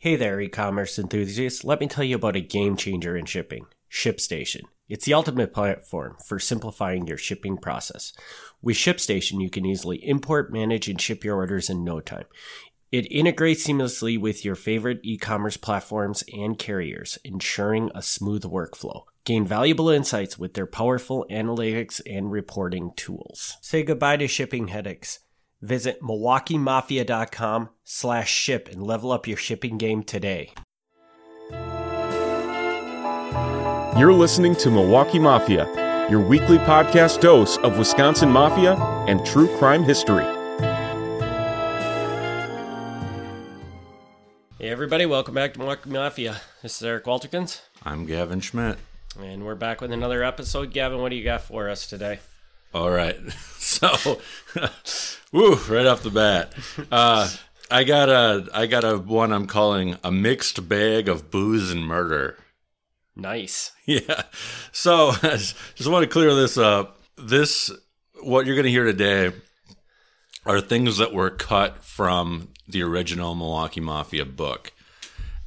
Hey there, e commerce enthusiasts. Let me tell you about a game changer in shipping ShipStation. It's the ultimate platform for simplifying your shipping process. With ShipStation, you can easily import, manage, and ship your orders in no time. It integrates seamlessly with your favorite e commerce platforms and carriers, ensuring a smooth workflow. Gain valuable insights with their powerful analytics and reporting tools. Say goodbye to shipping headaches. Visit MilwaukeeMafia.com slash ship and level up your shipping game today. You're listening to Milwaukee Mafia, your weekly podcast dose of Wisconsin Mafia and true crime history. Hey everybody, welcome back to Milwaukee Mafia. This is Eric Walterkins, I'm Gavin Schmidt. and we're back with another episode. Gavin, what do you got for us today? All right. So, woo, right off the bat. Uh, I got a I got a one I'm calling a mixed bag of booze and murder. Nice. Yeah. So, just want to clear this up. This what you're going to hear today are things that were cut from the original Milwaukee Mafia book.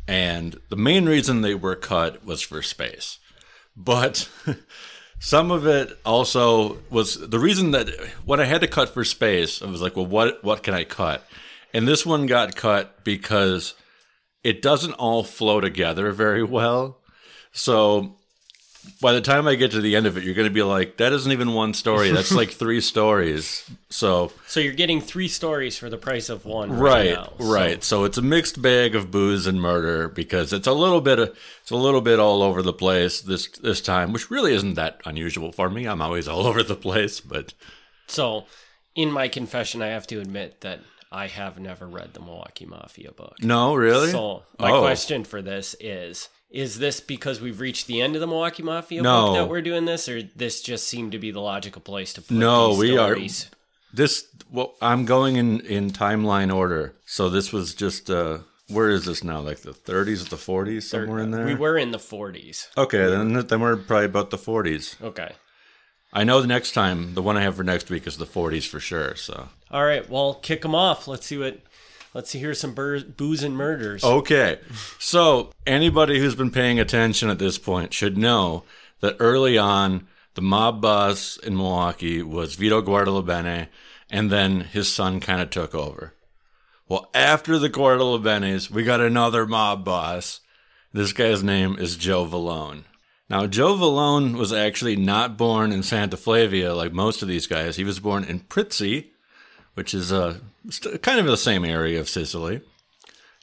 And the main reason they were cut was for space. But some of it also was the reason that when I had to cut for space, I was like, well, what what can I cut? And this one got cut because it doesn't all flow together very well. So by the time I get to the end of it, you're going to be like, that isn't even one story. That's like three stories. So So you're getting three stories for the price of one. Right, right, now. So- right. So it's a mixed bag of booze and murder because it's a little bit of, it's a little bit all over the place this this time, which really isn't that unusual for me. I'm always all over the place, but So, in my confession, I have to admit that I have never read the Milwaukee Mafia book. no, really. So, my Oh. question for this is Is this because we've reached the end of the Milwaukee Mafia No. book that we're doing this, or this just seemed to be the logical place to put No, we are- This well, I'm going in in timeline order. So this was just uh where is this now? Like the 30s, the 40s, somewhere in there. We were in the 40s. okay, then then we're probably about the 40s. Okay. I know the next time, the one I have for next week is the 40s for sure. So All right. Well, kick them off. Let's see what. Let's see here some bur- booze and murders. okay, so anybody who's been paying attention at this point should know that early on, the mob boss in Milwaukee was Vito Guardalabene, and then his son kind of took over. Well, after the Guardalabenes, we got another mob boss. This guy's name is Joe Vallone. Now, Joe Vallone was actually not born in Santa Flavia like most of these guys. He was born in Prizzi, which is uh, kind of the same area of Sicily.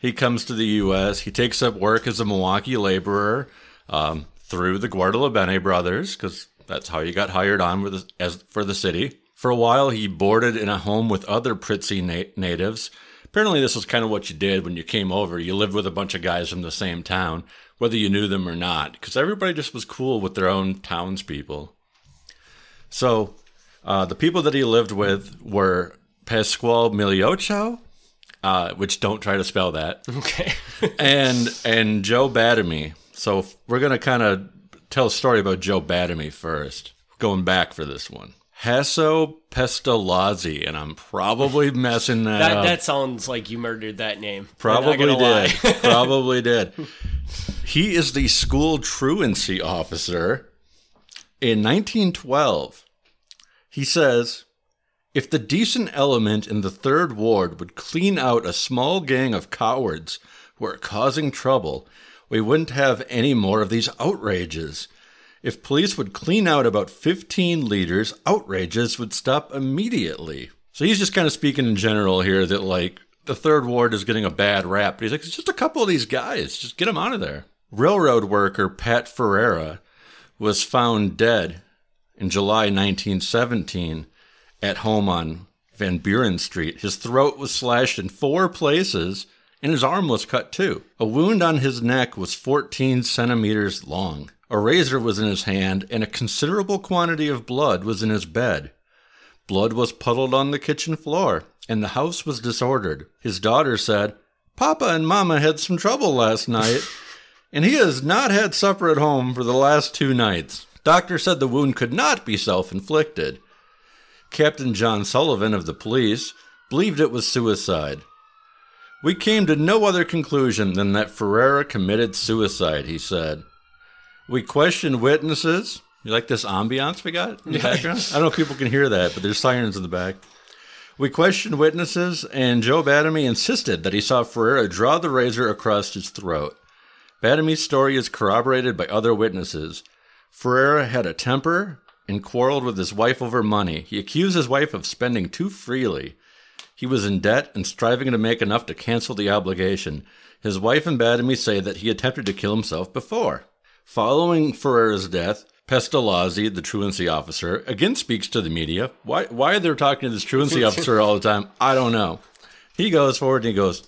He comes to the U.S. He takes up work as a Milwaukee laborer um, through the Guardalabene brothers, because that's how he got hired on with as for the city. For a while, he boarded in a home with other Prizzi na- natives. Apparently, this was kind of what you did when you came over. You lived with a bunch of guys from the same town, whether you knew them or not, because everybody just was cool with their own townspeople. So, uh, the people that he lived with were Pasquale Miliocho, uh, which don't try to spell that, Okay. and and Joe Badamy. So we're gonna kind of tell a story about Joe Badamy first, going back for this one. Hasso Pestalozzi, and I'm probably messing that, that up. that sounds like you murdered that name. Probably did. Probably did. He is the school truancy officer in 1912. He says, if the decent element in the third ward would clean out a small gang of cowards who are causing trouble, we wouldn't have any more of these outrages. If police would clean out about 15 leaders, outrages would stop immediately. So he's just kind of speaking in general here that, like, the third ward is getting a bad rap. But he's like, it's just a couple of these guys. Just get them out of there. Railroad worker Pat Ferreira was found dead in July 1917 at home on Van Buren Street. His throat was slashed in four places and his arm was cut too. A wound on his neck was 14 centimeters long. A razor was in his hand and a considerable quantity of blood was in his bed. Blood was puddled on the kitchen floor, and the house was disordered. His daughter said, Papa and Mama had some trouble last night, and he has not had supper at home for the last two nights. Doctor said the wound could not be self inflicted. Captain John Sullivan of the police believed it was suicide. We came to no other conclusion than that Ferreira committed suicide, he said. We questioned witnesses. You like this ambiance we got in the background? I don't know if people can hear that, but there's sirens in the back. We questioned witnesses, and Joe Badamy insisted that he saw Ferreira draw the razor across his throat. Badamy's story is corroborated by other witnesses. Ferreira had a temper and quarreled with his wife over money. He accused his wife of spending too freely. He was in debt and striving to make enough to cancel the obligation. His wife and Badamy say that he attempted to kill himself before. Following Ferreira's death, Pestalozzi, the truancy officer, again speaks to the media. Why, why they're talking to this truancy officer all the time, I don't know. He goes forward and he goes,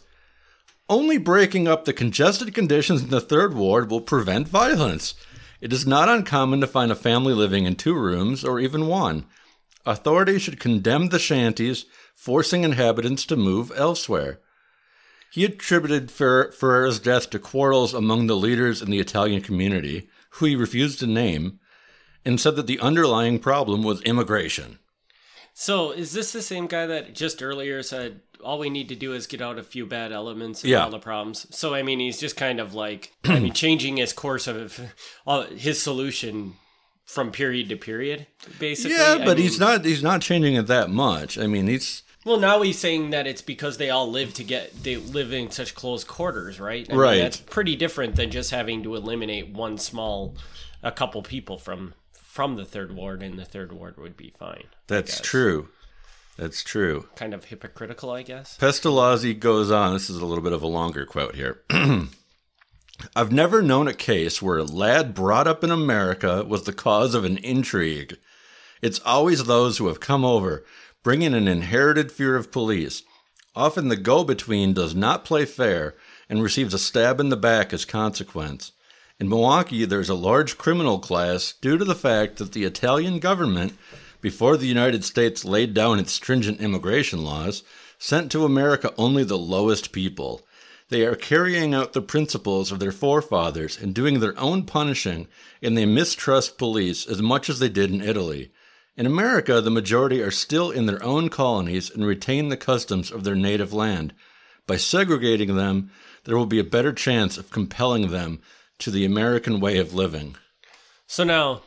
Only breaking up the congested conditions in the third ward will prevent violence. It is not uncommon to find a family living in two rooms or even one. Authorities should condemn the shanties, forcing inhabitants to move elsewhere. He attributed Fer- Ferreira's death to quarrels among the leaders in the Italian community, who he refused to name, and said that the underlying problem was immigration. So, is this the same guy that just earlier said all we need to do is get out a few bad elements and Yeah. all the problems? So, I mean, he's just kind of like, I mean, changing his course of uh, his solution from period to period, basically. Yeah, I but mean- he's not he's not changing it that much. I mean, he's Well, now he's saying that it's because they all live to get they live in such close quarters, right? I Right. Mean, that's pretty different than just having to eliminate one small, a couple people from from the third ward, and the third ward would be fine. That's true. That's true. Kind of hypocritical, I guess. Pestalozzi goes on. This is a little bit of a longer quote here. I've never known a case where a lad brought up in America was the cause of an intrigue. It's always those who have come over, bringing an inherited fear of police. Often the go between does not play fair and receives a stab in the back as consequence. In Milwaukee, there's a large criminal class due to the fact that the Italian government, before the United States laid down its stringent immigration laws, sent to America only the lowest people. They are carrying out the principles of their forefathers and doing their own punishing, and they mistrust police as much as they did in Italy. In America, the majority are still in their own colonies and retain the customs of their native land. By segregating them, there will be a better chance of compelling them to the American way of living. So now,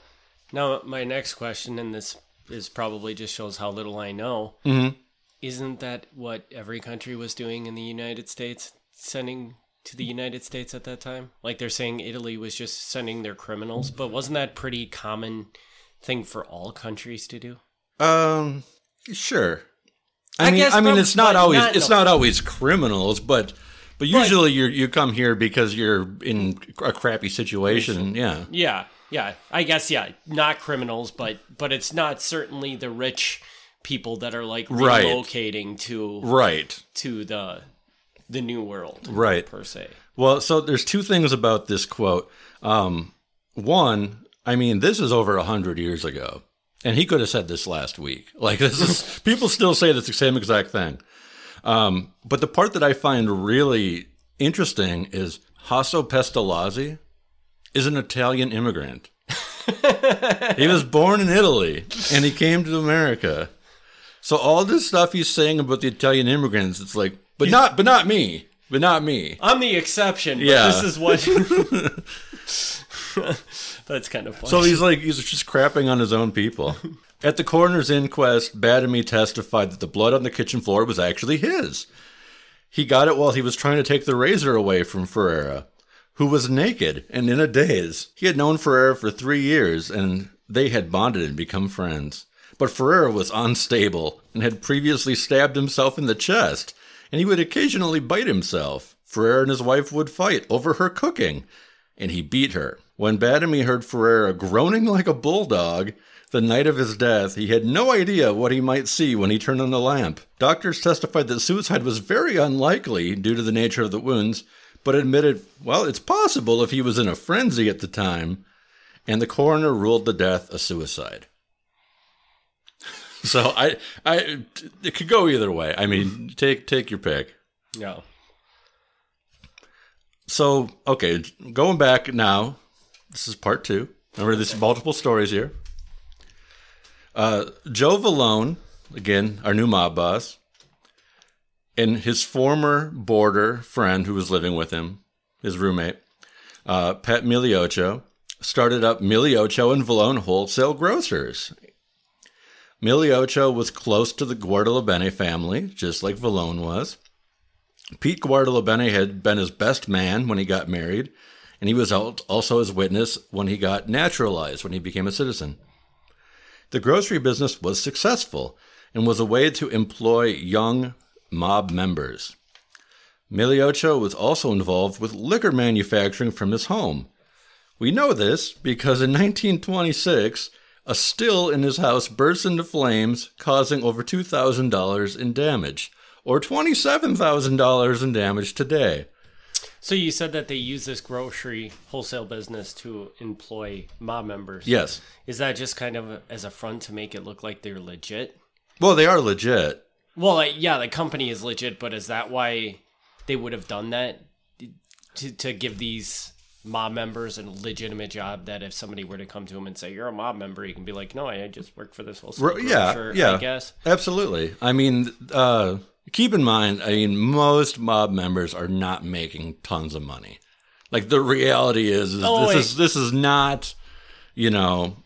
now my next question, in this is probably just shows how little I know. Mhm. Isn't that what every country was doing in the United States, sending to the United States at that time? Like they're saying Italy was just sending their criminals, but wasn't that pretty common thing for all countries to do? Um, sure. I, I mean, I mean, it's not always not it's a- not always criminals, but but usually you you come here because you're in a crappy situation. Yeah, Yeah, yeah. I guess yeah, not criminals, but but it's not certainly the rich people that are like Right. relocating to right, to the the new world, right. per se. Well, so there's two things about this quote. Um, one, I mean, this is over a hundred years ago, and he could have said this last week. Like this is people still say this the same exact thing. Um, but the part that I find really interesting is Hasso Pestalozzi is an Italian immigrant. he was born in Italy and he came to America. So all this stuff he's saying about the Italian immigrants, it's like, but not, but not me, but not me. I'm the exception. But Yeah. this is what. That's kind of funny. So he's like he's just crapping on his own people. At the coroner's inquest, Badamy testified that the blood on the kitchen floor was actually his. He got it while he was trying to take the razor away from Ferreira, who was naked and in a daze. He had known Ferreira for three years, and they had bonded and become friends. But Ferreira was unstable and had previously stabbed himself in the chest, and he would occasionally bite himself. Ferreira and his wife would fight over her cooking, and he beat her. When Badamy heard Ferreira groaning like a bulldog the night of his death, he had no idea what he might see when he turned on the lamp. Doctors testified that suicide was very unlikely due to the nature of the wounds, but admitted, well, it's possible if he was in a frenzy at the time, and the coroner ruled the death a suicide. So I, I, it could go either way. I mean, take take your pick. Yeah. So, okay, going back now, this is part two. Remember, there's multiple stories here. Uh, Joe Vallone, again, our new mob boss, and his former boarder friend who was living with him, his roommate, uh, Pet Miliocho, started up Miliocho and Vallone Wholesale Grocers. Miliocho was close to the Guardalabene family, just like Vallone was. Pete Guardalabene had been his best man when he got married, and he was also his witness when he got naturalized, when he became a citizen. The grocery business was successful and was a way to employ young mob members. Miliocho was also involved with liquor manufacturing from his home. We know this because in 1926, a still in his house burst into flames, causing over $2,000 in damage, or $27,000 in damage today. So you said that they use this grocery wholesale business to employ mob members. Yes. Is that just kind of as a front to make it look like they're legit? Well, they are legit. Well, like, yeah, the company is legit, but is that why they would have done that to to give these mob members a legitimate job? That if somebody were to come to him and say you're a mob member, you can be like, no, I just work for this whole. yeah, yeah, I guess absolutely. I mean, uh, keep in mind, I mean, most mob members are not making tons of money. Like the reality is, is oh, this wait. is this is not, you know,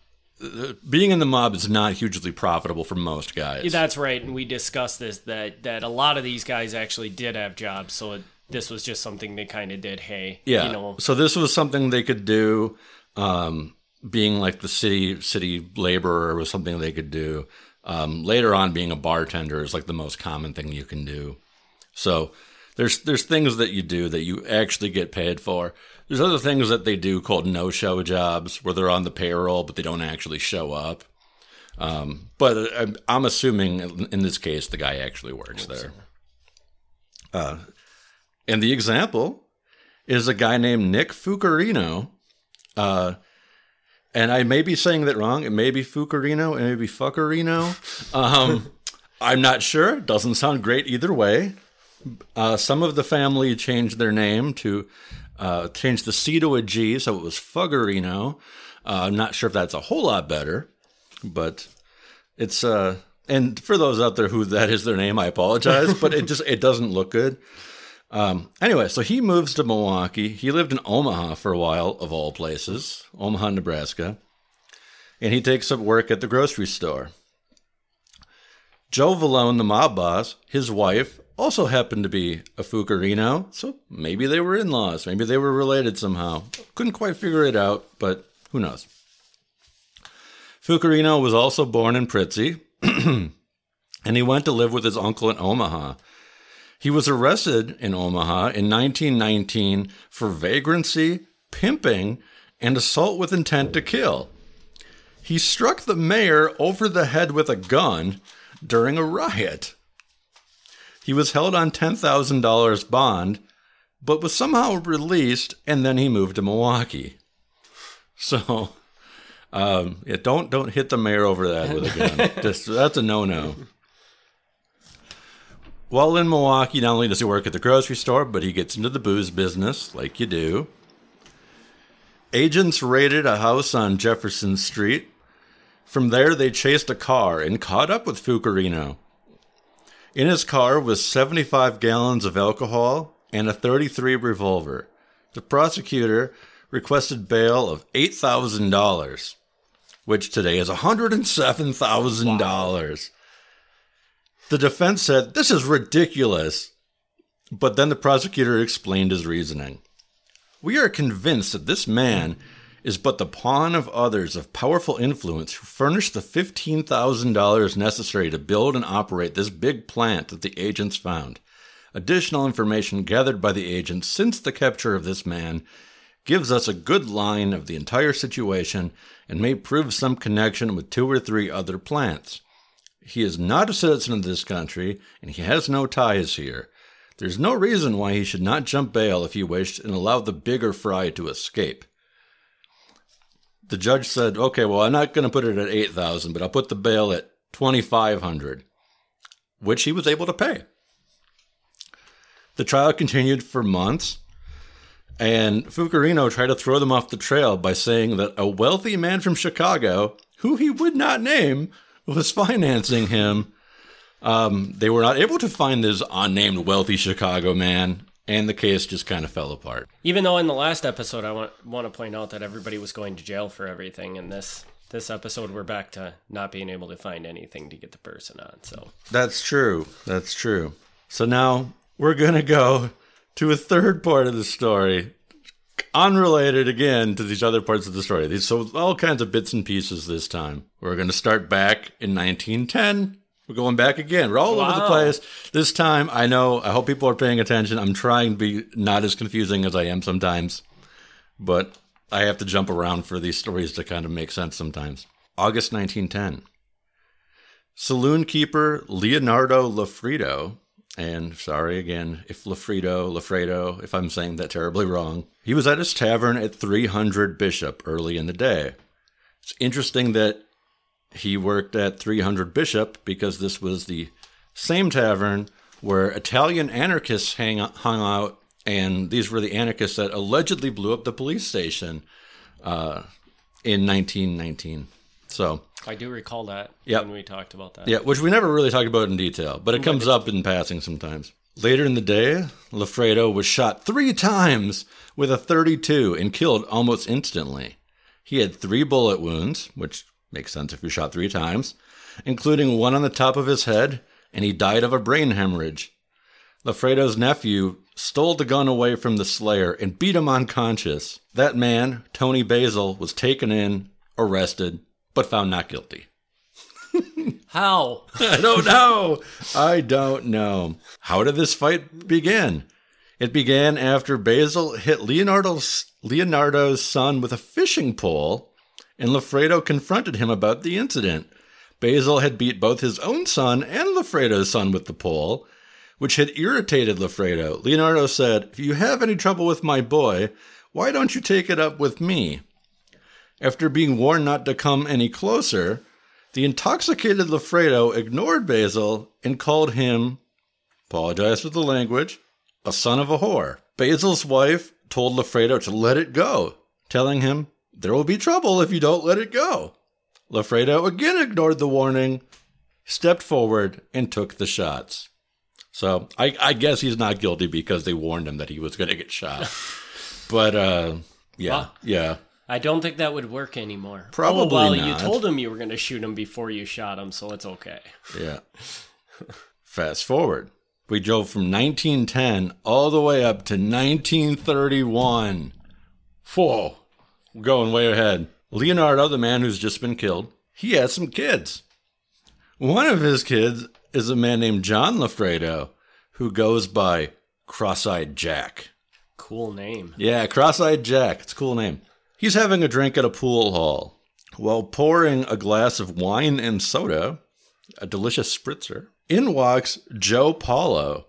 being in the mob is not hugely profitable for most guys. That's right, and we discussed this that that a lot of these guys actually did have jobs, so it, this was just something they kind of did. Hey, yeah. You know, so this was something they could do. Um, being like the city city laborer was something they could do. Um, later on, being a bartender is like the most common thing you can do. So there's there's things that you do that you actually get paid for. There's other things that they do called no-show jobs where they're on the payroll but they don't actually show up. Um, but I'm, I'm, assuming in this case the guy actually works there. Uh, and the example is a guy named Nick Fucarino. Uh, and I may be saying that wrong. It may be Fucarino, it may be Fucarino. Um, I'm not sure. It doesn't sound great either way. Uh, some of the family changed their name to uh, changed the C to a G, so it was Fuggerino. Uh, I'm not sure if that's a whole lot better, but it's uh, and for those out there who that is their name, I apologize, but it just it doesn't look good. Um, anyway, so he moves to Milwaukee. He lived in Omaha for a while, of all places, Omaha, Nebraska, and he takes up work at the grocery store. Joe Vallone, the mob boss, his wife, also happened to be a Fucarino, so maybe they were in laws. Maybe they were related somehow. Couldn't quite figure it out, but who knows? Fucarino was also born in Prizzi, and he went to live with his uncle in Omaha. He was arrested in Omaha in 1919 for vagrancy, pimping, and assault with intent to kill. He struck the mayor over the head with a gun during a riot. He was held on $10,000 bond, but was somehow released, and then he moved to Milwaukee. So, um, yeah, don't don't hit the mayor over that with a gun. Just that's a no no. While in Milwaukee, not only does he work at the grocery store, but he gets into the booze business, like you do. Agents raided a house on Jefferson Street. From there, they chased a car and caught up with Fucarino. In his car was 75 gallons of alcohol and a 33 revolver. The prosecutor requested bail of $8,000, which today is $107,000. Wow. The defense said, This is ridiculous. But then the prosecutor explained his reasoning. We are convinced that this man is but the pawn of others of powerful influence who furnished the $15,000 necessary to build and operate this big plant that the agents found. Additional information gathered by the agents since the capture of this man gives us a good line of the entire situation and may prove some connection with two or three other plants. He is not a citizen of this country and he has no ties here. There's no reason why he should not jump bail if he wished and allow the bigger fry to escape the judge said, "Okay, well, I'm not going to put it at eight thousand, but I'll put the bail at twenty five hundred, which he was able to pay." The trial continued for months, and Fucarino tried to throw them off the trail by saying that a wealthy man from Chicago, who he would not name, was financing him Um, they were not able to find this unnamed wealthy Chicago man, and the case just kind of fell apart. Even though in the last episode, I want want to point out that everybody was going to jail for everything, and this this episode we're back to not being able to find anything to get the person on. So That's true. That's true. So now we're going to go to a third part of the story, unrelated again to these other parts of the story. These so all kinds of bits and pieces this time. We're going to start back in 1910. We're going back again. We're all over the place. This time, I know, I hope people are paying attention. I'm trying to be not as confusing as I am sometimes, but I have to jump around for these stories to kind of make sense sometimes. August 1910 saloon keeper Leonardo Lafredo, and sorry again if Lafredo, Lafredo, if I'm saying that terribly wrong, he was at his tavern at 300 Bishop early in the day. It's interesting that he worked at 300 Bishop because this was the same tavern where Italian anarchists hang, hung out, and these were the anarchists that allegedly blew up the police station uh, in 1919. So, I do recall that Yep. when we talked about that. yeah, which we never really talked about in detail, but it comes up in passing sometimes. Later in the day, Lafredo was shot three times with a 32 and killed almost instantly. He had three bullet wounds, which makes sense if you're shot three times, including one on the top of his head, and he died of a brain hemorrhage. Lafredo's nephew stole the gun away from the slayer and beat him unconscious. That man, Tony Basil, was taken in, arrested, but found not guilty. How? I don't know. I don't know. How did this fight begin? It began after Basil hit Leonardo's Leonardo's son with a fishing pole, and Lafredo confronted him about the incident. Basil had beat both his own son and Lafredo's son with the pole, which had irritated Lafredo. Leonardo said, If you have any trouble with my boy, why don't you take it up with me? After being warned not to come any closer, the intoxicated Lafredo ignored Basil and called him, apologize for the language, a son of a whore. Basil's wife told Lafredo to let it go, telling him, There will be trouble if you don't let it go. Lafredo again ignored the warning, stepped forward, and took the shots. So I, I guess he's not guilty because they warned him that he was going to get shot. but uh, yeah, Wow. yeah. I don't think that would work anymore. Probably oh, well, not. you told him you were going to shoot him before you shot him, so it's okay. Yeah. Fast forward. We drove from 1910 all the way up to 1931. Whoa. Going way ahead. Leonardo, the man who's just been killed, he has some kids. One of his kids is a man named John Lafredo, who goes by Cross Eyed Jack. Cool name. Yeah, Cross Eyed Jack. It's a cool name. He's having a drink at a pool hall. While pouring a glass of wine and soda, a delicious spritzer, in walks Joe Paulo,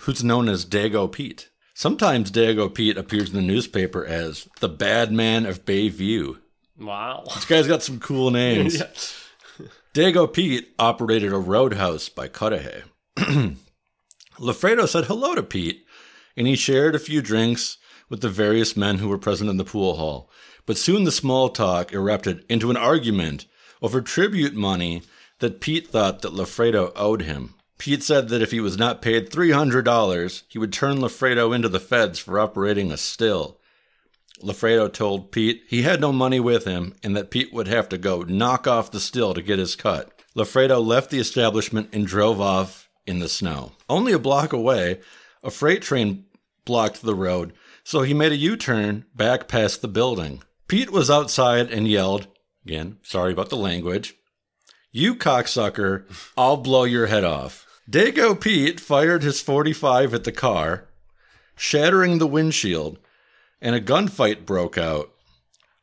who's known as Dago Pete. Sometimes Dago Pete appears in the newspaper as the bad man of Bayview. Wow. This guy's got some cool names. Dago Pete operated a roadhouse by Cudahy. Lafredo said hello to Pete, and he shared a few drinks with the various men who were present in the pool hall. But soon the small talk erupted into an argument over tribute money that Pete thought that Lafredo owed him. Pete said that if he was not paid $300, he would turn Lafredo into the feds for operating a still. Lafredo told Pete he had no money with him and that Pete would have to go knock off the still to get his cut. Lafredo left the establishment and drove off in the snow. Only a block away, a freight train blocked the road, so he made a U turn back past the building. Pete was outside and yelled, again, sorry about the language, You cocksucker, I'll blow your head off. Dago Pete fired his 45 at the car, shattering the windshield, and a gunfight broke out.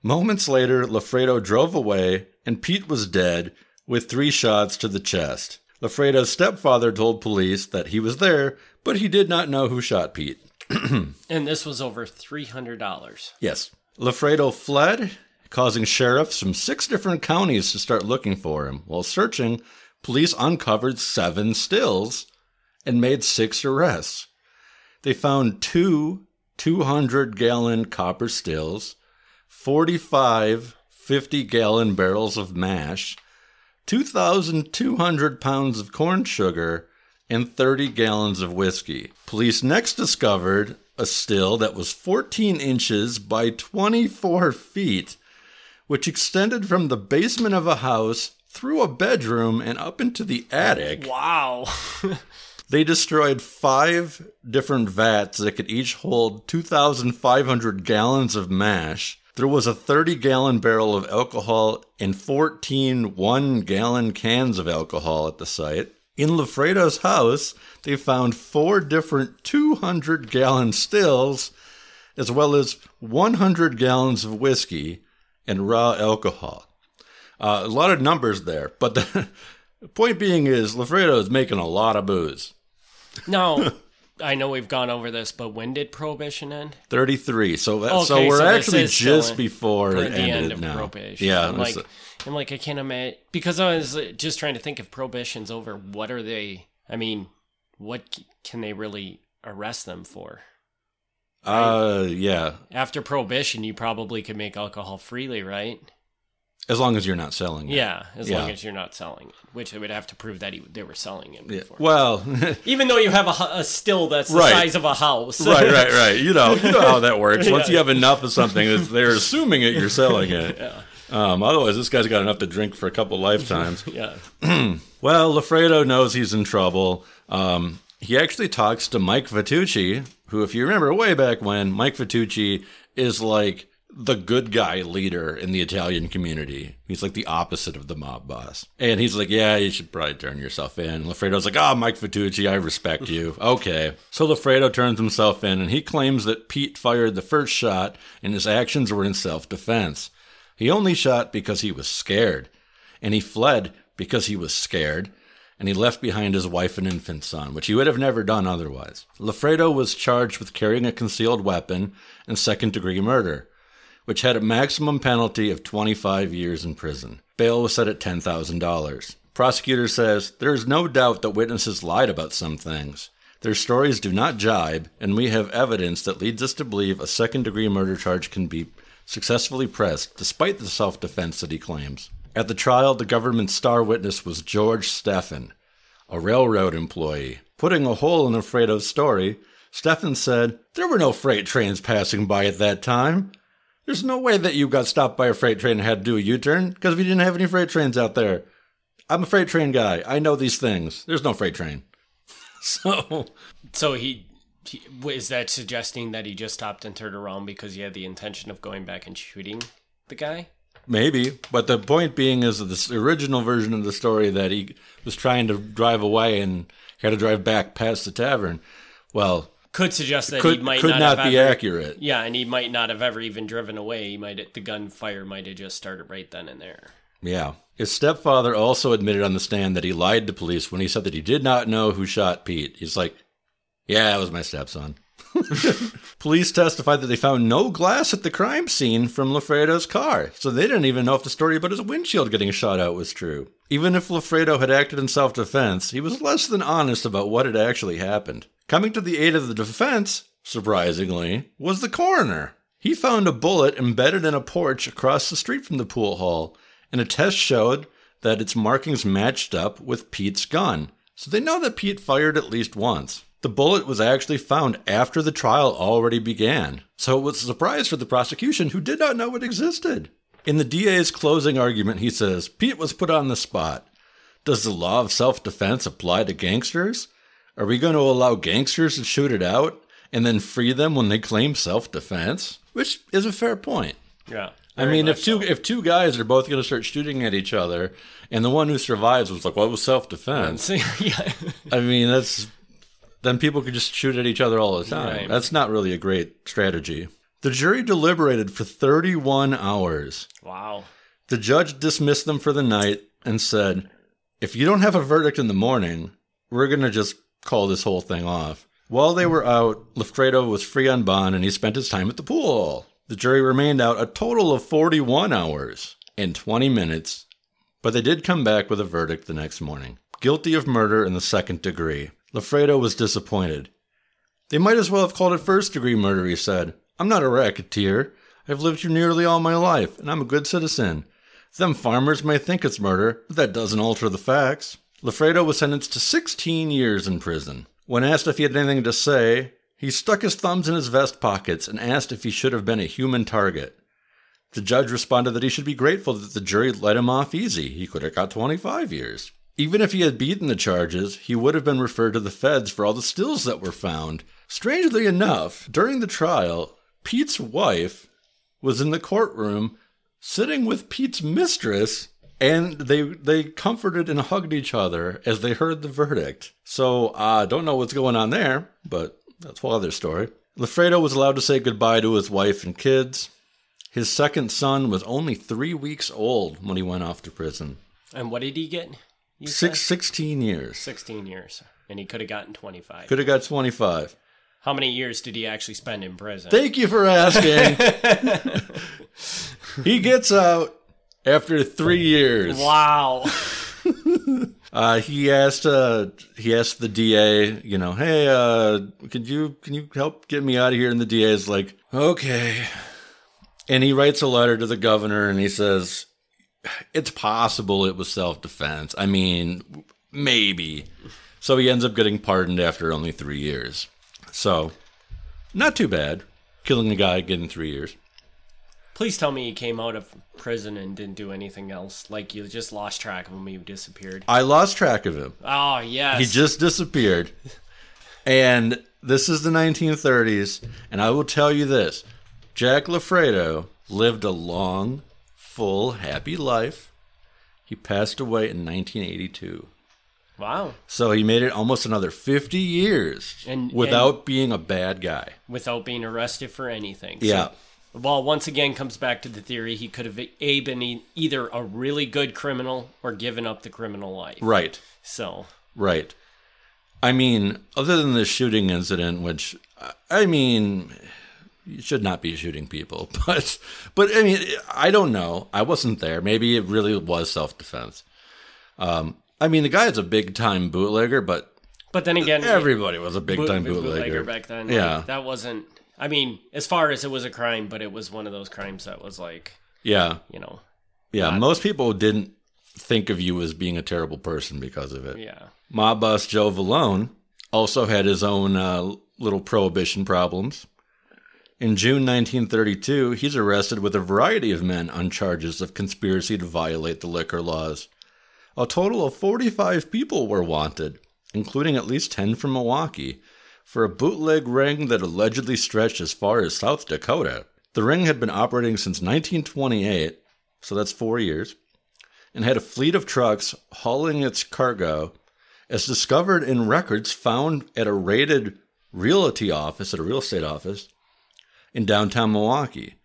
Moments later, Lafredo drove away, and Pete was dead with three shots to the chest. Lafredo's stepfather told police that he was there, but he did not know who shot Pete. And this was over $300. Yes. Lafredo fled, causing sheriffs from six different counties to start looking for him. While searching, police uncovered seven stills and made six arrests. They found two 200 gallon copper stills, 45 50 gallon barrels of mash, 2,200 pounds of corn sugar, and 30 gallons of whiskey. Police next discovered a still that was 14 inches by 24 feet, which extended from the basement of a house through a bedroom and up into the attic. Wow. They destroyed five different vats that could each hold 2,500 gallons of mash. There was a 30 gallon barrel of alcohol and 14 one gallon cans of alcohol at the site. In Lafredo's house, they found four different 200 gallon stills, as well as 100 gallons of whiskey and raw alcohol. Uh, a lot of numbers there, but the point being is Lafredo is making a lot of booze. now, I know we've gone over this, but when did Prohibition end? 33. So that, so we're so actually just before it the ended end of now. Prohibition. Yeah, I'm like, I'm like, I can't imagine because I was uh, just trying to think if Prohibition's over. What are they? I mean, what can they really arrest them for? uh yeah, After Prohibition, you probably could make alcohol freely, right? As long as you're not selling it. Yeah, as long as you're not selling it, which they would have to prove that he, they were selling it Yeah. before. Well, Even though you have a, a still that's the Right. size of a house, right, right, right. You know, you know how that works. Once Yeah. you have enough of something, they're assuming it, you're selling it. Yeah. Um, otherwise, this guy's got enough to drink for a couple lifetimes. yeah. Well, Lafredo knows he's in trouble. Um, he actually talks to Mike Vitucci, who, if you remember way back when, Mike Vitucci is like the good guy leader in the Italian community. He's like the opposite of the mob boss. And he's like, Yeah, you should probably turn yourself in. Lafredo's like, Oh, Mike Fatucci, I respect you. Okay. So Lafredo turns himself in and he claims that Pete fired the first shot and his actions were in self defense. He only shot because he was scared, and he fled because he was scared, and he left behind his wife and infant son, which he would have never done otherwise. Lafredo was charged with carrying a concealed weapon and second degree murder, which had a maximum penalty of 25 years in prison. Bail was set at $10,000. Prosecutor says there is no doubt that witnesses lied about some things. Their stories do not jibe, and we have evidence that leads us to believe a second degree murder charge can be successfully pressed, despite the self defense that he claims. At the trial, the government's star witness was George Steffen, a railroad employee. Putting a hole in Lafredo's story, Steffen said, There were no freight trains passing by at that time. There's no way that you got stopped by a freight train and had to do a U turn, because we didn't have any freight trains out there. I'm a freight train guy. I know these things. There's no freight train. so, So he, he is that suggesting that he just stopped and turned around because he had the intention of going back and shooting the guy? Maybe, but the point being is that this original version of the story that he was trying to drive away and had to drive back past the tavern. Well, Could suggest that could he might could not, not, have be ever, accurate. Yeah, and he might not have ever even driven away. He might the gunfire might have just started right then and there. Yeah. His stepfather also admitted on the stand that he lied to police when he said that he did not know who shot Pete. He's like, "Yeah, it was my stepson." Police testified that they found no glass at the crime scene from Lafredo's car, so they didn't even know if the story about his windshield getting shot out was true. Even if Lafredo had acted in self defense, he was less than honest about what had actually happened. Coming to the aid of the defense, surprisingly, was the coroner. He found a bullet embedded in a porch across the street from the pool hall, and a test showed that its markings matched up with Pete's gun. So they know that Pete fired at least once. The bullet was actually found after the trial already began, so it was a surprise for the prosecution who did not know it existed. In the DA's closing argument, he says Pete was put on the spot. Does the law of self defense apply to gangsters? Are we going to allow gangsters to shoot it out and then free them when they claim self defense? Which is a fair point. Yeah. I mean, if two if two guys are both going to start shooting at each other, and the one who survives was like, "Well, it was self defense." yeah. I mean, that's then people could just shoot at each other all the time. Right. That's not really a great strategy. The jury deliberated for 31 hours. Wow. The judge dismissed them for the night and said, "If you don't have a verdict in the morning, we're going to just call this whole thing off." While they were out, Lafredo was free on bond and he spent his time at the pool. The jury remained out a total of 41 hours and 20 minutes, but they did come back with a verdict the next morning. Guilty of murder in the second degree. Lafredo was disappointed. They might as well have called it first degree murder, he said. I'm not a racketeer. I've lived here nearly all my life, and I'm a good citizen. Them farmers may think it's murder, but that doesn't alter the facts. Lafredo was sentenced to 16 years in prison. When asked if he had anything to say, he stuck his thumbs in his vest pockets and asked if he should have been a human target. The judge responded that he should be grateful that the jury let him off easy. He could have got 25 years. Even if he had beaten the charges, he would have been referred to the feds for all the stills that were found. Strangely enough, during the trial, Pete's wife was in the courtroom sitting with Pete's mistress, and they they comforted and hugged each other as they heard the verdict. So I uh, don't know what's going on there, but that's a whole other story. Lafredo was allowed to say goodbye to his wife and kids. His second son was only three weeks old when he went off to prison. And what did he get? Six, said? 16 years. 16 years. And he could have gotten 25. Could have got 25. How many years did he actually spend in prison? Thank you for asking. he gets out after three years. wow. Uh, he asked uh, he asked the DA, you know, hey, uh, could you can you help get me out of here? And the DA is like, okay. And he writes a letter to the governor and he says, it's possible it was self defense. I mean, maybe. So he ends up getting pardoned after only three years. So, not too bad. Killing a guy, getting three years. Please tell me he came out of prison and didn't do anything else. Like you just lost track of him. He disappeared. I lost track of him. Oh, yes. He just disappeared. And this is the 1930s. And I will tell you this Jack Lafredo lived a long, full, happy life. He passed away in 1982. Wow. So he made it almost another 50 years And- without being a bad guy. Without being arrested for anything. So- Well, once again, comes back to the theory he could have a been either a really good criminal or given up the criminal life. Right. So Right. I mean, other than the shooting incident, which I mean, you should not be shooting people, but but I mean, I don't know. I wasn't there. Maybe it really was self defense. Um, I mean, the guy is a big time bootlegger, but But then again, everybody was a big time bootlegger bootlegger back then. Yeah, like, that wasn't. I mean, as far as it was a crime, but it was one of those crimes that was like, yeah, you know, yeah. Not- Most people didn't think of you as being a terrible person because of it. yeah, Mob boss Joe Vallone also had his own uh, little prohibition problems. In June 1932, he's arrested with a variety of men on charges of conspiracy to violate the liquor laws. A total of 45 people were wanted, including at least 10 from Milwaukee, for a bootleg ring that allegedly stretched as far as South Dakota. The ring had been operating since 1928, so that's four years, and had a fleet of trucks hauling its cargo as discovered in records found at a raided realty office, at a real estate office in downtown Milwaukee.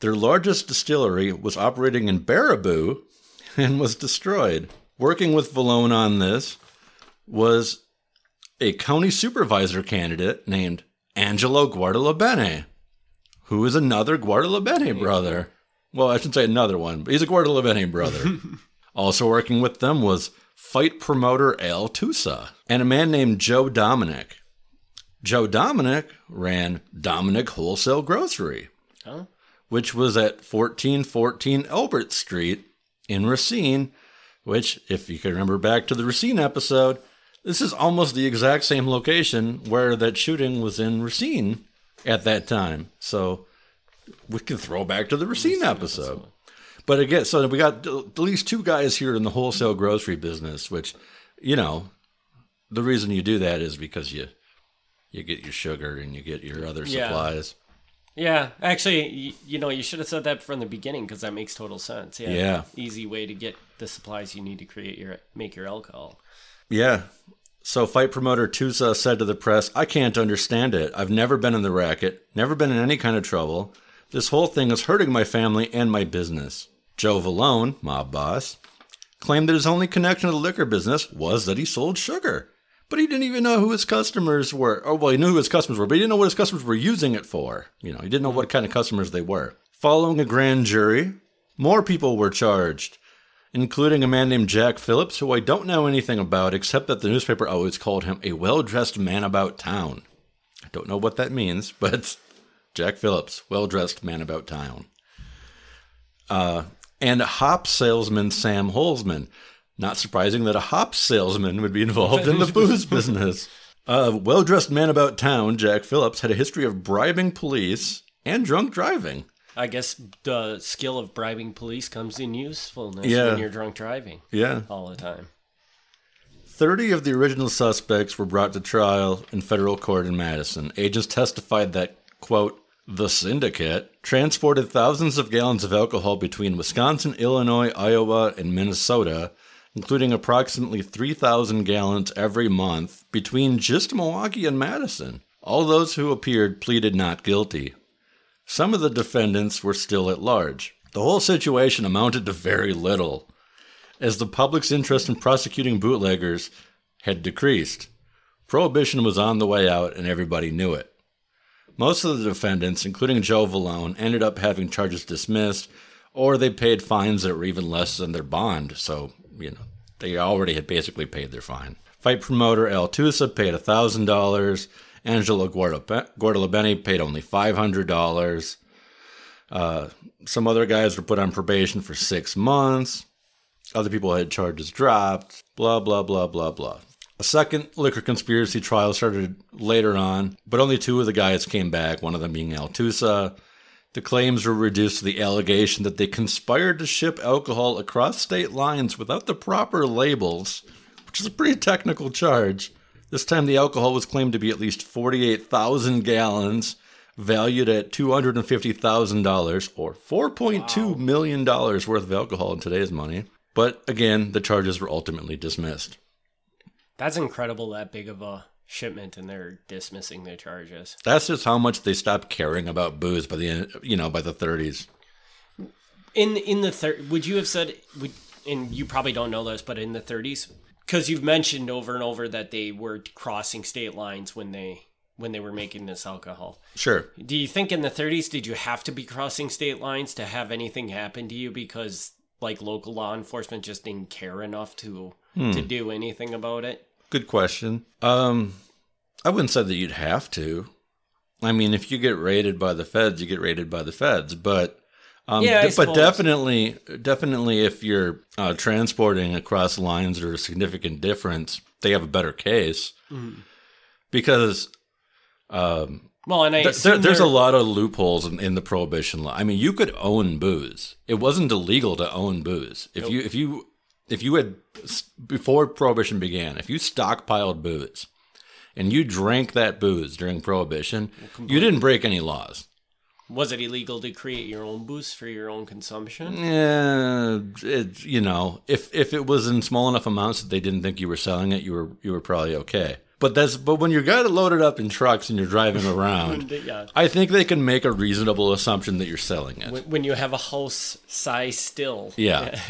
Their largest distillery was operating in Baraboo and was destroyed. Working with Vallone on this was a county supervisor candidate named Angelo Guardalabene, who is another Guardalabene brother. Well, I shouldn't say another one, but he's a Guardalabene brother. also working with them was fight promoter Al Tusa and a man named Joe Dominic. Joe Dominic ran Dominic Wholesale Grocery, Huh? which was at 1414 Elbert Street in Racine, which, if you can remember back to the Racine episode, this is almost the exact same location where that shooting was in Racine at that time. So we can throw back to the Racine episode. But again, so we got at least two guys here in the wholesale grocery business, which, you know, the reason you do that is because you you get your sugar and you get your other Yeah. supplies. yeah. Actually, you, you know, you should have said that from the beginning because that makes total sense. Yeah, Yeah. easy way to get the supplies you need to create your make your alcohol. Yeah. So fight promoter Tusa said to the press, I can't understand it. I've never been in the racket, never been in any kind of trouble. This whole thing is hurting my family and my business. Joe Vallone, mob boss, claimed that his only connection to the liquor business was that he sold sugar. But he didn't even know who his customers were. Oh, well, he knew who his customers were, but he didn't know what his customers were using it for. You know, he didn't know what kind of customers they were. Following a grand jury, more people were charged including a man named Jack Phillips, who I don't know anything about except that the newspaper always called him a well dressed man about town. I don't know what that means, but Jack Phillips, well dressed man about town. Uh, and hop salesman Sam Holzman. Not surprising that a hop salesman would be involved in the booze business. A well dressed man about town, Jack Phillips, had a history of bribing police and drunk driving. I guess the skill of bribing police comes in usefulness Yeah. when you're drunk driving Yeah. all the time. 30 of the original suspects were brought to trial in federal court in Madison. Agents testified that, quote, the syndicate transported thousands of gallons of alcohol between Wisconsin, Illinois, Iowa, and Minnesota, including approximately 3,000 gallons every month between just Milwaukee and Madison. All those who appeared pleaded not guilty. Some of the defendants were still at large. The whole situation amounted to very little as the public's interest in prosecuting bootleggers had decreased. Prohibition was on the way out, and everybody knew it. Most of the defendants, including Joe Vallone, ended up having charges dismissed, or they paid fines that were even less than their bond, so, you know, they already had basically paid their fine. Fight promoter Al Tusa paid $1,000. Angelo Guarda- Guardalabene paid only $500. Uh, some other guys were put on probation for six months. Other people had charges dropped, blah, blah, blah, blah, blah. A second liquor conspiracy trial started later on, but only two of the guys came back, one of them being Al Tusa. The claims were reduced to the allegation that they conspired to ship alcohol across state lines without the proper labels, which is a pretty technical charge. This time the alcohol was claimed to be at least 48,000 gallons, valued at $250,000 or $4.2 million worth of alcohol in today's money. But again, the charges were ultimately dismissed. That's incredible that big of a shipment and they're dismissing the charges. That's just how much they stopped caring about booze by the end, you know, by the 30s. In in the thir- would you have said would and you probably don't know this, but in the 30s cuz you've mentioned over and over that they were crossing state lines when they when they were making this alcohol. Sure. Do you think in the 30s did you have to be crossing state lines to have anything happen to you because like local law enforcement just didn't care enough to to do anything about it? Good question. Um, I wouldn't say that you'd have to. I mean, if you get raided by the feds, you get raided by the feds. But um, Yeah, I d- but definitely, definitely, if you're uh, transporting across lines or a significant difference, they have a better case Mm-hmm. because um, Well, and th- there, there's a lot of loopholes in, in the prohibition law. I mean, you could own booze. It wasn't illegal to own booze. If you if you if you had before prohibition began, if you stockpiled booze and you drank that booze during prohibition, you didn't break any laws. Was it illegal to create your own booze for your own consumption? Yeah, it, you know, if if it was in small enough amounts that they didn't think you were selling it, you were you were probably okay. But that's but when you got it loaded up in trucks and you're driving around, yeah. I think they can make a reasonable assumption that you're selling it. When, when you have a house size still. Yeah.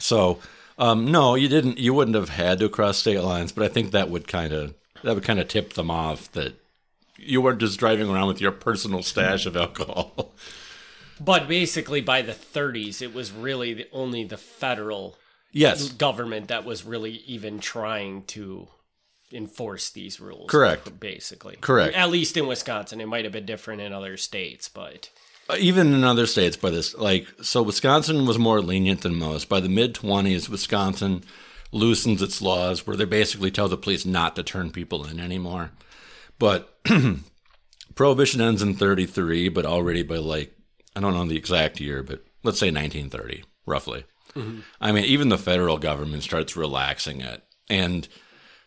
So, um, no, you didn't. You wouldn't have had to cross state lines, but I think that would kind of that would kind of tip them off that you weren't just driving around with your personal stash of alcohol. but basically, by the 30s, it was really the, only the federal yes, government that was really even trying to enforce these rules. Correct. Basically. Correct. At least in Wisconsin. It might have been different in other states, but Uh, even in other states. By this, like, so Wisconsin was more lenient than most. By the mid twenties, Wisconsin loosens its laws where they basically tell the police not to turn people in anymore. But prohibition ends in 33, but already by like, I don't know the exact year, but let's say 1930, roughly. Mm-hmm. I mean, even the federal government starts relaxing it. And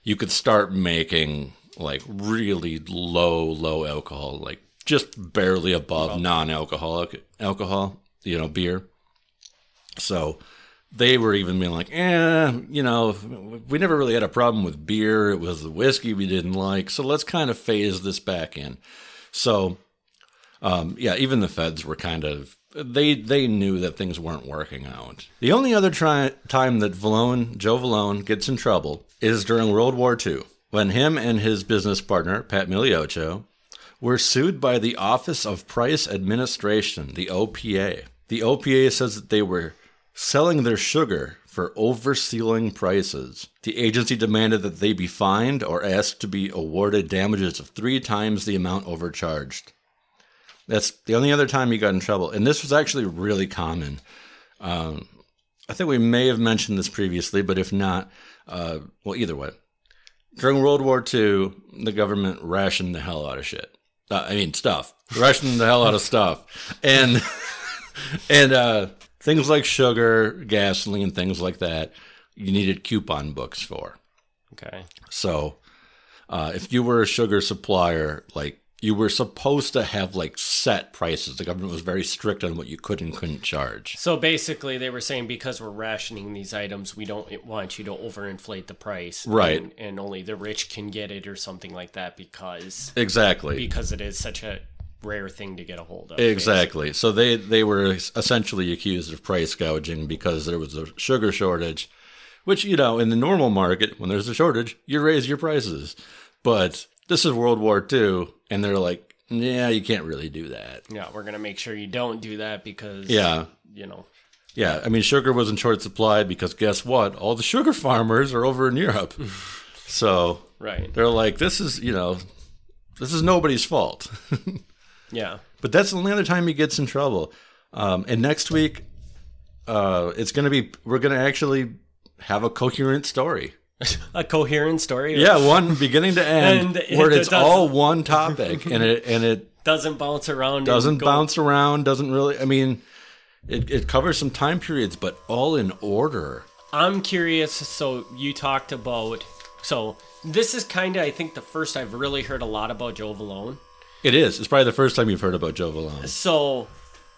you could start making like really low, low alcohol, like just barely above non-alcoholic alcohol, you know, beer. So they were even being like, eh, you know, we never really had a problem with beer. It was the whiskey we didn't like. So let's kind of phase this back in. So, um, yeah, even the feds were kind of they they knew that things weren't working out. The only other time that Vallone, Joe Vallone, gets in trouble is during World War II when him and his business partner Pat Migliaccio were sued by the Office of Price Administration, the OPA. The OPA says that they were selling their sugar for oversealing prices. The agency demanded that they be fined or asked to be awarded damages of three times the amount overcharged. That's the only other time he got in trouble. And this was actually really common. Um, I think we may have mentioned this previously, but if not, uh, well, either way. During World War II, the government rationed the hell out of shit. Uh, I mean, stuff. Rationed the hell out of stuff. And, and, uh, things like sugar, gasoline, things like that, you needed coupon books for. Okay. So, uh, if you were a sugar supplier, like you were supposed to have like set prices. The government was very strict on what you could and couldn't charge. So basically, they were saying because we're rationing these items, we don't want you to overinflate the price, Right. And, and only the rich can get it, or something like that, because Exactly. because it is such a rare thing to get a hold of. Exactly. So they they were essentially accused of price gouging because there was a sugar shortage, which you know in the normal market when there's a shortage you raise your prices, but this is World War II and they're like, yeah, you can't really do that. Yeah, we're gonna make sure you don't do that because Yeah. you know, Yeah, I mean sugar was in short supply because guess what? All the sugar farmers are over in Europe. so right? they're like, this is you know, this is nobody's fault. Yeah. But that's the only other time he gets in trouble. Um, and next week, uh, it's going to be, we're going to actually have a coherent story. A coherent story. Yeah, one beginning to end, And it where it's does- all one topic, and it and it doesn't bounce around. doesn't go- bounce around, doesn't really. I mean, it it covers some time periods, but all in order. I'm curious. So you talked about. So this is kind of, I think, the first I've really heard a lot about Joe Vallone. It is. It's probably the first time you've heard about Joe Vallone. So,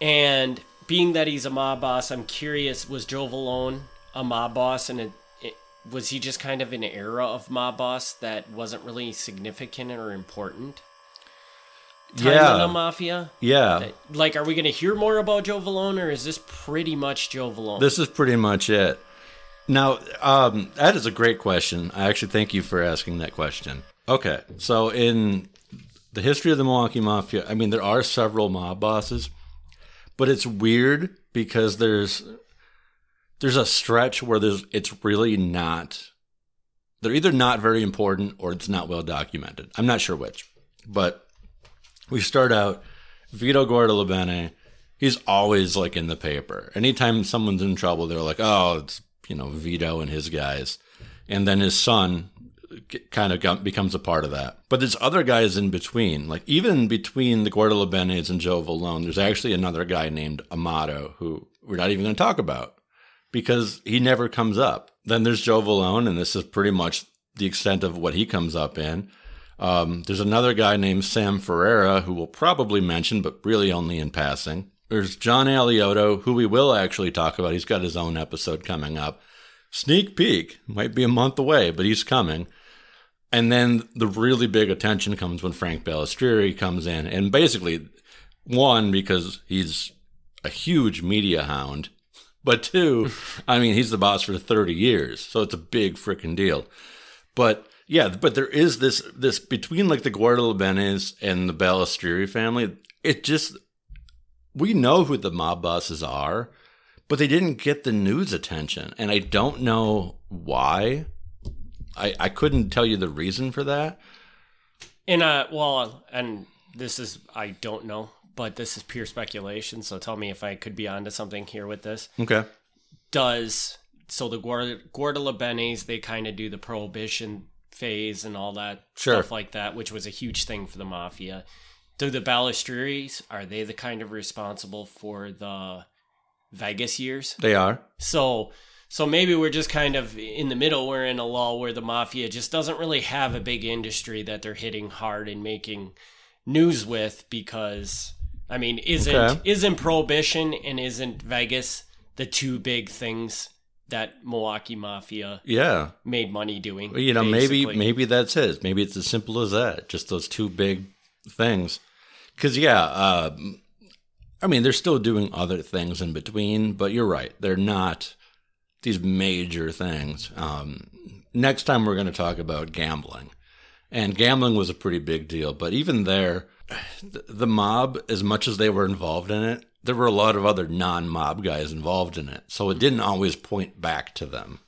and being that he's a mob boss, I'm curious. Was Joe Vallone a mob boss, and it, it, was he just kind of an era of mob boss that wasn't really significant or important? Time in the mafia. yeah. Like, are we going to hear more about Joe Vallone, or is this pretty much Joe Vallone? This is pretty much it. Now, um, that is a great question. I actually thank you for asking that question. Okay, so in the history of the Milwaukee Mafia, I mean, there are several mob bosses, but it's weird because there's there's a stretch where there's it's really not. They're either not very important or it's not well documented. I'm not sure which, but we start out Vito Guardalabene. He's always like in the paper. Anytime someone's in trouble, they're like, "Oh, it's you know Vito and his guys," and then his son kind of becomes a part of that. But there's other guys in between. Like even between the Guardalabenes and Joe Vallone, there's actually another guy named Amato who we're not even going to talk about because he never comes up. Then there's Joe Vallone, and this is pretty much the extent of what he comes up in. Um, there's another guy named Sam Ferrara who we'll probably mention, but really only in passing. There's John Alioto, who we will actually talk about. He's got his own episode coming up. Sneak peek, might be a month away, but he's coming. And then the really big attention comes when Frank Balistrieri comes in. And basically, one, because he's a huge media hound, but two, I mean, he's the boss for 30 years. So it's a big freaking deal. But yeah, but there is this, this between like the Guardalabenes and the Balistrieri family, it just, we know who the mob bosses are, but they didn't get the news attention. And I don't know why. I, I couldn't tell you the reason for that. In a uh, well, and this is I don't know, but this is pure speculation. So tell me if I could be onto something here with this. Okay. Does so the Guard- Guardalabenes they kind of do the prohibition phase and all that Sure. stuff like that, which was a huge thing for the mafia. Do the Balistrieris are they the kind of responsible for the Vegas years? They are. So so maybe we're just kind of in the middle. We're in a lull where the mafia just doesn't really have a big industry that they're hitting hard and making news with because I mean, isn't Okay. isn't prohibition and isn't Vegas the two big things that Milwaukee Mafia Yeah. made money doing? Well, You know, maybe maybe that's it. Maybe it's as simple as that. Just those two big things. Because yeah, uh, I mean, they're still doing other things in between, but you're right. They're not these major things. Um, next time we're going to talk about gambling, and gambling was a pretty big deal. But even there, the, mob, as much as they were involved in it, there were a lot of other non-mob guys involved in it, so it didn't always point back to them.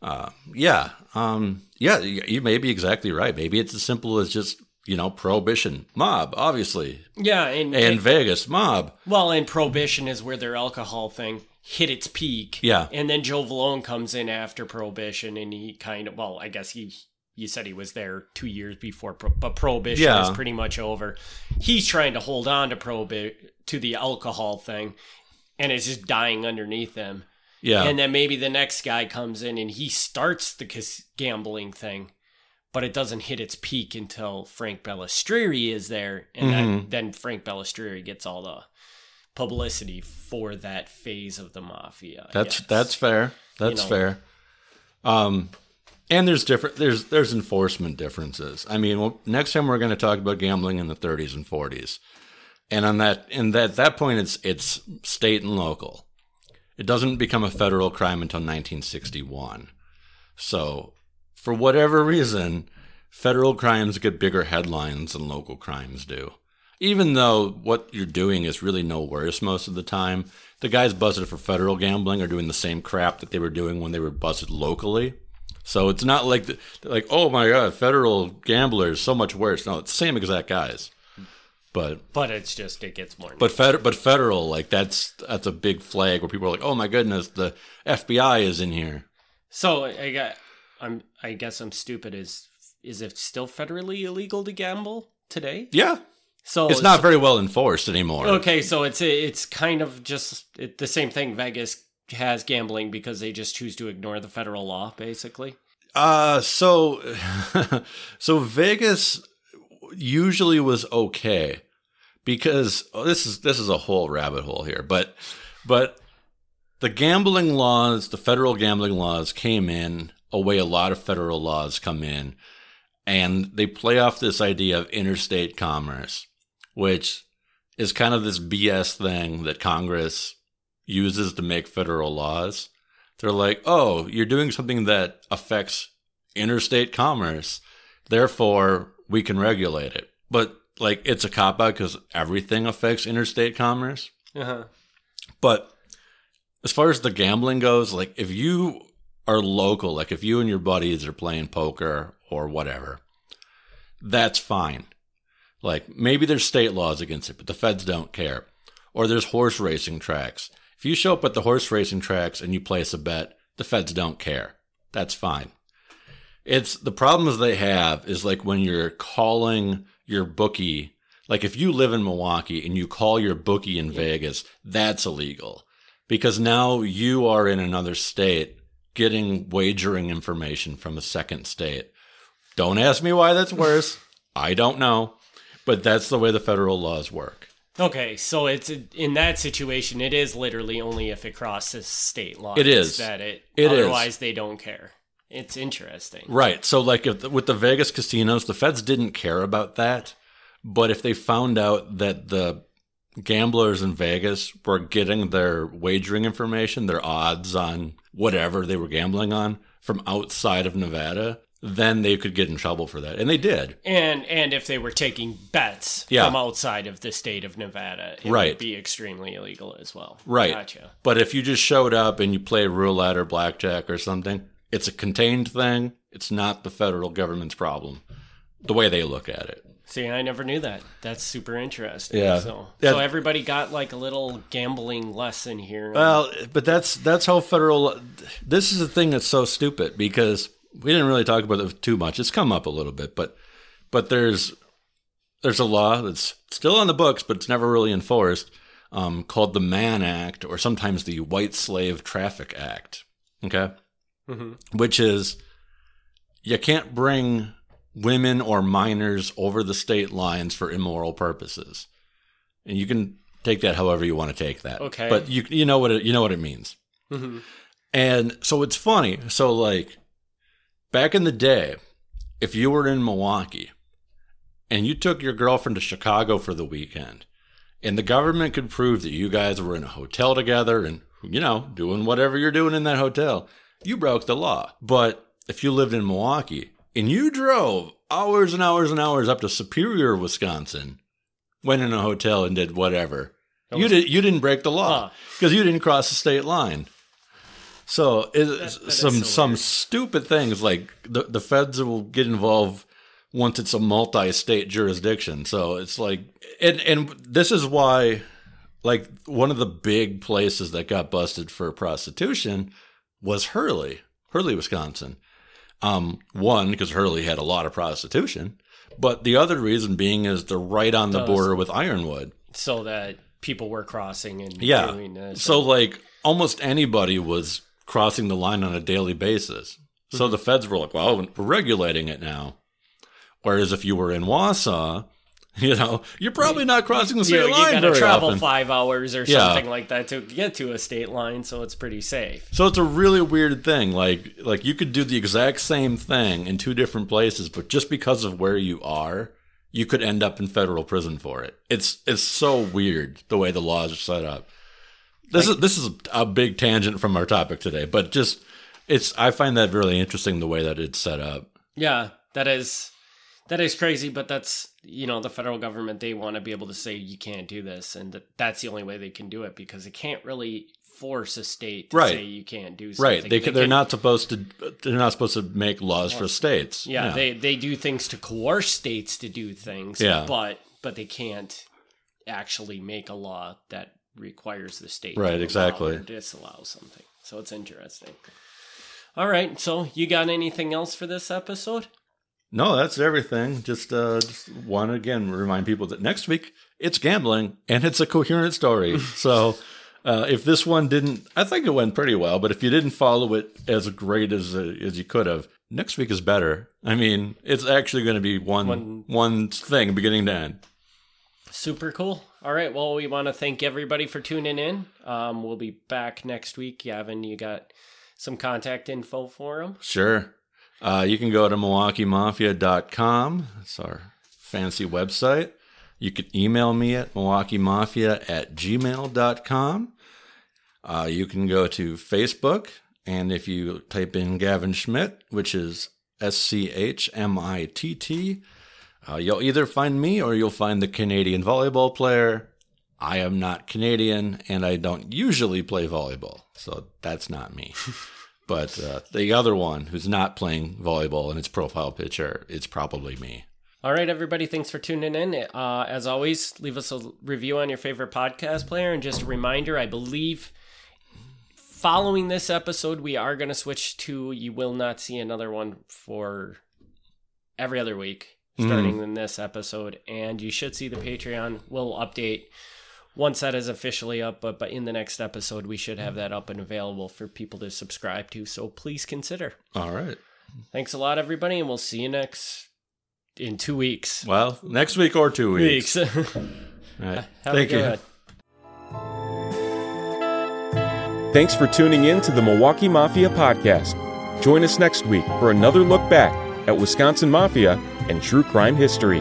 Uh, yeah, um, yeah, you may be exactly right. Maybe it's as simple as just you know, prohibition, mob, obviously, Yeah, and, and Vegas, mob. well, and prohibition is where their alcohol thing hit its peak. Yeah. and then Joe Vallone comes in after prohibition, and he kind of well, I guess he. You said he was there two years before, but prohibition Yeah. is pretty much over. He's trying to hold on to prohibi- to the alcohol thing, and it's just dying underneath him. Yeah. And then maybe the next guy comes in and he starts the gambling thing, but it doesn't hit its peak until Frank Balistrieri is there, and then, Mm-hmm. then Frank Balistrieri gets all the publicity for that phase of the mafia. That's that's fair. That's know. fair. Um, and there's different there's there's enforcement differences. I mean, well, next time we're going to talk about gambling in the 30s and 40s, and on that and that that point it's it's state and local. It doesn't become a federal crime until 1961. So, for whatever reason, federal crimes get bigger headlines than local crimes do. Even though what you're doing is really no worse most of the time, the guys busted for federal gambling are doing the same crap that they were doing when they were busted locally. So it's not like the, like oh my god, federal gamblers so much worse. No, it's the same exact guys. But but it's just it gets more. but fed, but federal like that's that's a big flag where people are like oh my goodness the FBI is in here. so I got, I'm, I guess I'm stupid. Is is it still federally illegal to gamble today? Yeah, So it's not very well enforced anymore. Okay, so it's it's kind of just it, the same thing. Vegas has gambling because they just choose to ignore the federal law, basically. Uh so so Vegas usually was okay because oh, this is this is a whole rabbit hole here, but but the gambling laws, the federal gambling laws came in a way a lot of federal laws come in and they play off this idea of interstate commerce, which is kind of this BS thing that Congress uses to make federal laws. They're like, oh, you're doing something that affects interstate commerce. Therefore, we can regulate it. But like, it's a cop out because everything affects interstate commerce. Uh-huh. But as far as the gambling goes, like if you are local, like if you and your buddies are playing poker or whatever, that's fine. Like maybe there's state laws against it, but the feds don't care. Or there's horse racing tracks. If you show up at the horse racing tracks and you place a bet, the feds don't care. That's fine. It's the problems they have is like when you're calling your bookie, like if you live in Milwaukee and you call your bookie in Vegas, that's illegal because now you are in another state getting wagering information from a second state. Don't ask me why that's worse. I don't know, but that's the way the federal laws work. Okay, so it's in that situation, it is literally only if it crosses state lines It is. that it. It is. otherwise, they don't care. It's interesting. Right. So, like, if, with the Vegas casinos, the feds didn't care about that. But if they found out that the gamblers in Vegas were getting their wagering information, their odds on whatever they were gambling on from outside of Nevada, then they could get in trouble for that. And they did. And and if they were taking bets Yeah. from outside of the state of Nevada, it Right. would be extremely illegal as well. Right. Gotcha. But if you just showed up and you play roulette or blackjack or something, it's a contained thing. It's not the federal government's problem, the way they look at it. See, I never knew that. That's super interesting. Yeah. So, Yeah. so everybody got like a little gambling lesson here. Well, but that's that's how federal. This is the thing that's so stupid because we didn't really talk about it too much. It's come up a little bit, but but there's there's a law that's still on the books, but it's never really enforced, um, called the Mann Act, or sometimes the White Slave Traffic Act. Okay, which is you can't bring women or minors over the state lines for immoral purposes, and you can take that however you want to take that. Okay. but you you know what it, you know what it means. Mm-hmm. And so it's funny. So like back in the day, if you were in Milwaukee and you took your girlfriend to Chicago for the weekend, and the government could prove that you guys were in a hotel together and you know doing whatever you're doing in that hotel, you broke the law. But if you lived in Milwaukee and you drove hours and hours and hours up to Superior, Wisconsin, went in a hotel and did whatever, you did you didn't break the law Huh. because you didn't cross the state line. So it's that is some so some weird. stupid things like the the feds will get involved once it's a multi-state jurisdiction. So it's like, and and this is why, like one of the big places that got busted for prostitution was Hurley, Hurley, Wisconsin. Um, one because Hurley had a lot of prostitution, but the other reason being is they're right on the border with Ironwood. So that people were crossing and Yeah. doing this. So like almost anybody was crossing the line on a daily basis. Mm-hmm. So the feds were like, "Well, we're regulating it now." Whereas if you were in Wausau, you know, you're probably not crossing the you, state know, you line gotta travel often. five hours or Yeah. something like that to get to a state line, so it's pretty safe. So it's a really weird thing. Like like you could do the exact same thing in two different places, but just because of where you are, you could end up in federal prison for it. It's it's so weird the way the laws are set up. This is this is a big tangent from our topic today, but just it's I find that really interesting the way that it's set up. Yeah, that is that is crazy, but that's you know the federal government they want to be able to say you can't do this, and that that's the only way they can do it because they can't really force a state to Right. say you can't do something. Right. They, they're can- not supposed to they're not supposed to make laws for states. Yeah, they they do things to coerce states to do things. Yeah. but but they can't actually make a law that requires the state Right, to exactly. disallow something. So it's interesting. All right, so you got anything else for this episode? No, that's everything. Just uh just want to again remind people that next week it's gambling and it's a coherent story. so uh, if this one didn't, I think it went pretty well. But if you didn't follow it as great as uh, as you could have, next week is better. I mean, it's actually going to be one One- one thing, beginning to end. Super cool. All right. Well, we want to thank everybody for tuning in. Um, we'll be back next week. Gavin, you got some contact info for them? Sure. Uh, you can go to MilwaukeeMafia.com. It's our fancy website. You can email me at MilwaukeeMafia at gmail.com. Uh, you can go to Facebook, and if you type in Gavin Schmitt, which is S C H M I T T, uh, you'll either find me or you'll find the Canadian volleyball player. I am not Canadian, and I don't usually play volleyball, so that's not me. But uh, the other one who's not playing volleyball in its profile picture, it's probably me. All right, everybody. Thanks for tuning in. Uh, as always, leave us a review on your favorite podcast player. And just a reminder, I believe following this episode, we are going to switch to you will not see another one for every other week starting in this episode. And you should see the Patreon. We'll update once that is officially up. But, but in the next episode, we should have that up and available for people to subscribe to. So please consider. All right. Thanks a lot, everybody. And we'll see you next in two weeks. Well, next week or two weeks. Weeks. All right. Have Thank you. good. Thanks for tuning in to the Milwaukee Mafia podcast. Join us next week for another look back at Wisconsin Mafia and true crime history.